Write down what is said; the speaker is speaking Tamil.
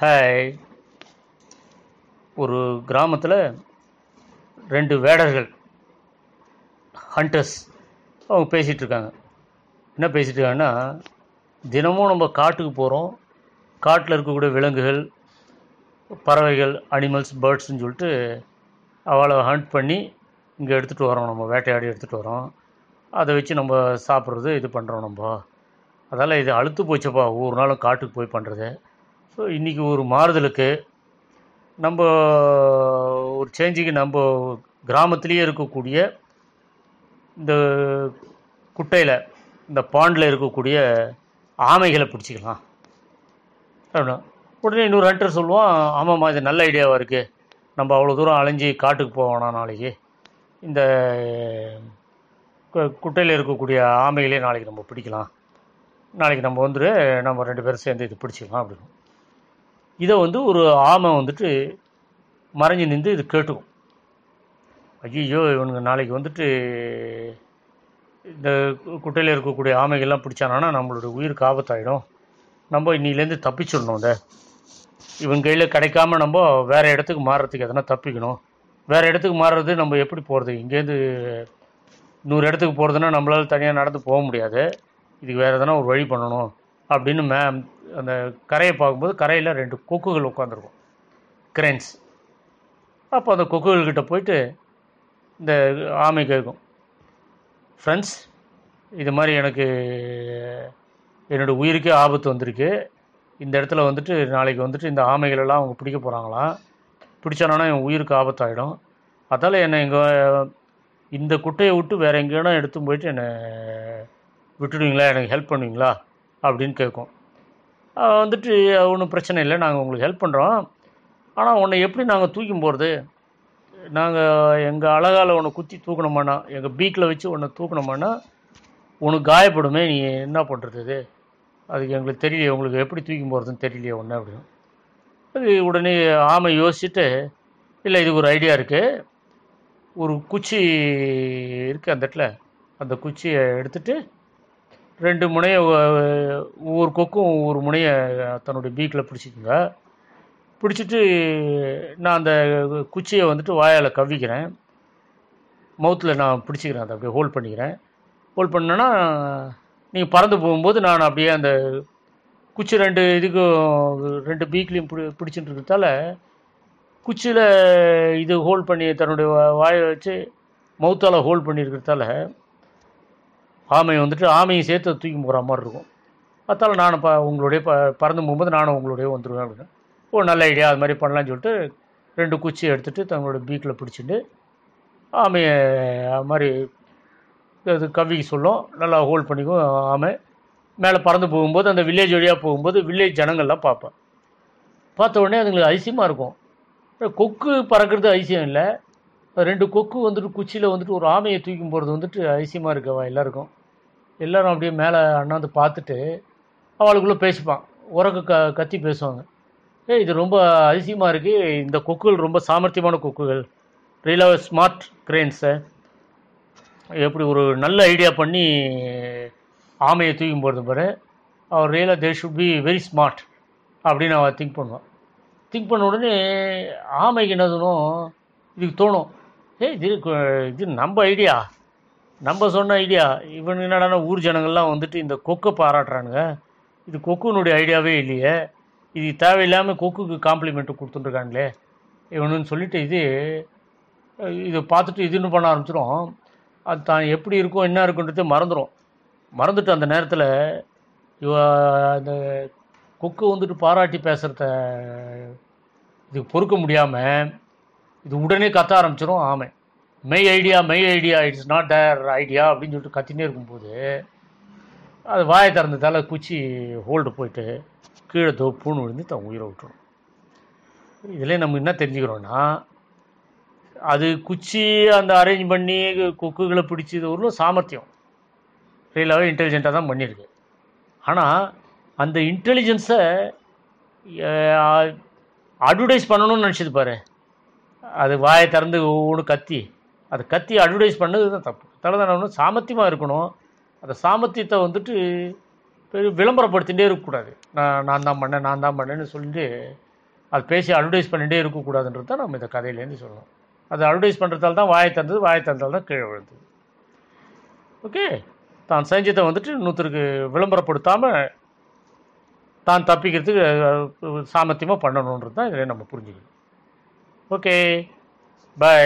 ஹாய் ஒரு கிராமத்தில் ரெண்டு வேடர்கள் ஹண்டர்ஸ் அவங்க பேசிகிட்டு இருக்காங்க. என்ன பேசிகிட்டு இருக்காங்கன்னா தினமும் நம்ம காட்டுக்கு போகிறோம் காட்டில் இருக்கக்கூடிய விலங்குகள் பறவைகள் அனிமல்ஸ் பேர்ட்ஸ்ன்னு சொல்லிட்டு அவளை ஹண்ட் பண்ணி இங்கே எடுத்துகிட்டு வரோம் நம்ம வேட்டையாடி எடுத்துகிட்டு வரோம் அதை வச்சு நம்ம சாப்பிட்றது இது பண்ணுறோம் நம்ம. அதால் இது அழுத்து போச்சுப்பா. ஒவ்வொரு நாளும் காட்டுக்கு போய் பண்ணுறது இன்றைக்கி ஒரு மாறுதலுக்கு நம்ம ஒரு சேஞ்சுக்கு நம்ம கிராமத்துலேயே இருக்கக்கூடிய இந்த குட்டையில் இந்த பாண்டில் இருக்கக்கூடிய ஆமைகளை பிடிச்சிக்கலாம். அப்படின்னா உடனே இன்னொரு ஹண்டர் சொல்லுவான் ஆமாம்மா இது நல்ல ஐடியாவாக இருக்குது நம்ம அவ்வளோ தூரம் அலைஞ்சி காட்டுக்கு போவோம்னா நாளைக்கு. இந்த குட்டையில் இருக்கக்கூடிய ஆமைகளே நாளைக்கு நம்ம பிடிக்கலாம். நாளைக்கு நம்ம வந்துட்டு நம்ம ரெண்டு பேரும் சேர்ந்து இது பிடிச்சிக்கலாம் அப்படின்னு. இதை வந்து ஒரு ஆமை வந்துட்டு மறைஞ்சு நின்று இது கேட்டுக்கும். ஐயோ இவனுங்க நாளைக்கு வந்துட்டு இந்த கு- குட்டையில் இருக்கக்கூடிய ஆமைகள்லாம் பிடிச்சானா நம்மளோட உயிருக்கு ஆபத்தாயிடும். நம்ம இன்னிலேருந்து தப்பிச்சிடணும் அதை. இவன் கையில் கிடைக்காம நம்ம வேறு இடத்துக்கு மாறுறதுக்கு எதனா தப்பிக்கணும். வேறு இடத்துக்கு மாறுறது நம்ம எப்படி போகிறது இங்கேருந்து நூறு இடத்துக்கு போகிறதுனா நம்மளால் தனியாக நடந்து போக முடியாது. இதுக்கு வேறு எதனா ஒரு வழி பண்ணணும் அப்படின்னு மே அந்த கரையை பார்க்கும்போது கரையில் ரெண்டு கொக்குகள் உட்காந்துருக்கும் கிரென்ஸ் அப்போ அந்த கொக்குகள்கிட்ட போயிட்டு இந்த ஆமை கேட்கும். ஃப்ரெண்ட்ஸ் இது மாதிரி எனக்கு என்னோட உயிருக்கே ஆபத்து வந்திருக்கு. இந்த இடத்துல வந்துட்டு நாளைக்கு வந்துட்டு இந்த ஆமைகளெல்லாம் அவங்க பிடிக்க போகிறாங்களாம் பிடிச்சானா என் உயிருக்கு ஆபத்தாயிடும். அதால் என்னை இங்கே இந்த குட்டையை விட்டு வேறு எங்கேனா எடுத்து போயிட்டு என்னை விட்டுடுவீங்களா? எனக்கு ஹெல்ப் பண்ணுவீங்களா? அப்படின்னு கேட்கும். வந்துட்டு ஒன்றும் பிரச்சனை இல்லை. நாங்கள் உங்களுக்கு ஹெல்ப் பண்ணுறோம் ஆனால் உன்னை எப்படி நாங்கள் தூக்கி போகிறது நாங்கள் எங்கள் அழகால் உன்னை குத்தி தூக்கணுமாண்ணா எங்கள் பீக்கில் வச்சு உன்னை தூக்கணுமாண்ணா உனக்கு காயப்படுமே நீ என்ன பண்ணுறது இது? அதுக்கு எங்களுக்கு தெரியலையே உங்களுக்கு எப்படி தூக்கி போகிறதுன்னு தெரியலையே ஒன்று அப்படின்னு. அது உடனே ஆமை யோசிச்சுட்டு இல்லை இதுக்கு ஒரு ஐடியா இருக்குது ஒரு குச்சி இருக்குது அந்த இடத்துல. அந்த குச்சியை எடுத்துட்டு ரெண்டு முனையை ஒவ்வொரு கொக்கும் ஒவ்வொரு முனையை தன்னுடைய பீக்கில் பிடிச்சிக்குங்க. பிடிச்சிட்டு நான் அந்த குச்சியை வந்துட்டு வாயால் கவ்விக்கிறேன். மவுத்தில் நான் பிடிச்சிக்கிறேன் அதை அப்படியே ஹோல்ட் பண்ணிக்கிறேன். ஹோல்ட் பண்ணேன்னா நீங்கள் பறந்து போகும்போது நான் அப்படியே அந்த குச்சி ரெண்டு இதுக்கும் ரெண்டு பீக்லேயும் பிடி பிடிச்சிட்டு இருக்கிறதால குச்சியில் இது ஹோல்ட் பண்ணி தன்னுடைய வா- வாயை வச்சு மவுத்தால் ஹோல்ட் பண்ணியிருக்கிறதால ஆமை வந்துட்டு ஆமையை சேர்த்து தூக்கி போகிற மாதிரி இருக்கும். பார்த்தாலும் நானும் ப உங்களுடைய ப பறந்து போகும்போது நானும் உங்களுடைய வந்துடுவேன் அப்படின்னு. ஓ நல்ல ஐடியா அது மாதிரி பண்ணலான்னு சொல்லிட்டு ரெண்டு குச்சி எடுத்துகிட்டு தங்களோட பீக்கில் பிடிச்சிட்டு ஆமையை அது மாதிரி அது கவ்விக்கு சொல்லும். நல்லா ஹோல்ட் பண்ணிக்கும் ஆமை. மேலே பறந்து போகும்போது அந்த வில்லேஜ் வழியாக போகும்போது வில்லேஜ் ஜனங்கள்லாம் பார்ப்பேன். பார்த்த உடனே அதுங்களுக்கு அதிசயமாக இருக்கும். கொக்கு பறக்கிறது அதிசயம் இல்லை. ரெண்டு கொக்கு வந்துட்டு குச்சியில் வந்துட்டு ஒரு ஆமையை தூக்கி போகிறது வந்துட்டு அதிசயமாக இருக்கவா எல்லாருக்கும். எல்லாரும் அப்படியே மேலே அண்ணாந்து பார்த்துட்டு அவளுக்குள்ளே பேசிப்பான். உரக்க க கத்தி பேசுவாங்க. ஏய் இது ரொம்ப அதிசயமாக இருக்குது இந்த கொக்குகள் ரொம்ப சாமர்த்தியமான கொக்குகள். ரியலாக ஸ்மார்ட் கிரெயின்ஸை எப்படி ஒரு நல்ல ஐடியா பண்ணி ஆமையை தூக்கி போகிறது பாரு. அவர் ரியலாக they should be very smart அப்படின்னு அவன் திங்க் பண்ணுவான் திங்க் பண்ண உடனே ஆமைக்கு என்ன தோணும்? இதுக்கு தோணும். ஏய் இது இது நம்ம ஐடியா நம்ம சொன்ன ஐடியா இவன் என்னடானா ஊர் ஜனங்கள்லாம் வந்துட்டு இந்த கொக்கை பாராட்டுறானுங்க. இது கொக்குனுடைய ஐடியாவே இல்லையே. இது தேவையில்லாமல் கொக்குக்கு காம்ப்ளிமெண்ட் கொடுத்துட்டுருக்காங்களே. இவனுன்னு சொல்லிட்டு இது இதை பார்த்துட்டு இதுன்னு பண்ண ஆரம்பிச்சிடும் அது தான் எப்படி இருக்கும் என்ன இருக்குன்றது மறந்துடும் மறந்துட்டு அந்த நேரத்தில் இவ அந்த கொக்கு வந்துட்டு பாராட்டி பேசுகிறத இது பொறுக்க முடியாமல் இது உடனே கத்த ஆரம்பிச்சிடும் ஆமை. My idea my idea it's not their idea அப்படின்னு சொல்லிட்டு கத்தினே இருக்கும்போது அது வாயை திறந்ததால் குச்சி ஹோல்டு போயிட்டு கீழே தொப்புன்னு விழுந்து தன் உயிரை விட்டுரும். இதில் நம்ம என்ன தெரிஞ்சுக்கிறோன்னா அது குச்சி அந்த அரேஞ்ச் பண்ணி கொக்குகளை பிடிச்சது ஒரு சாமர்த்தியம். ரியலாகவே இன்டெலிஜென்ட்டாக தான் பண்ணியிருக்கு. ஆனால் அந்த இன்டெலிஜென்ஸை அட்வர்டைஸ் பண்ணணும்னு நினச்சது பாரு. அது வாயை திறந்து ஒவ்வொன்று கத்தி அது கத்தி அட்வர்டைஸ் பண்ணது தான் தப்பு. தலைதான சாமர்த்தியமாக இருக்கணும். அந்த சாமர்த்தியத்தை வந்துட்டு பெரிய விளம்பரப்படுத்திகிட்டே இருக்கக்கூடாது. நான் நான் தான் பண்ணேன் நான் தான் பண்ணேன்னு சொல்லிட்டு அது பேசி அட்வர்டைஸ் பண்ணிகிட்டே இருக்கக்கூடாதுன்றது தான் நம்ம இந்த கதையிலேருந்து சொல்லணும். அது அட்வர்டைஸ் பண்ணுறதால தான் வாயை தந்தது வாயை தந்தால் தான் கீழே விழுந்தது. ஓகே? தான் செஞ்சதை வந்துட்டு இன்னொருத்தருக்கு விளம்பரப்படுத்தாமல் தான் தப்பிக்கிறதுக்கு சாமர்த்தியமாக பண்ணணுன்றது தான் இதில் நம்ம புரிஞ்சுக்கணும். ஓகே? பை.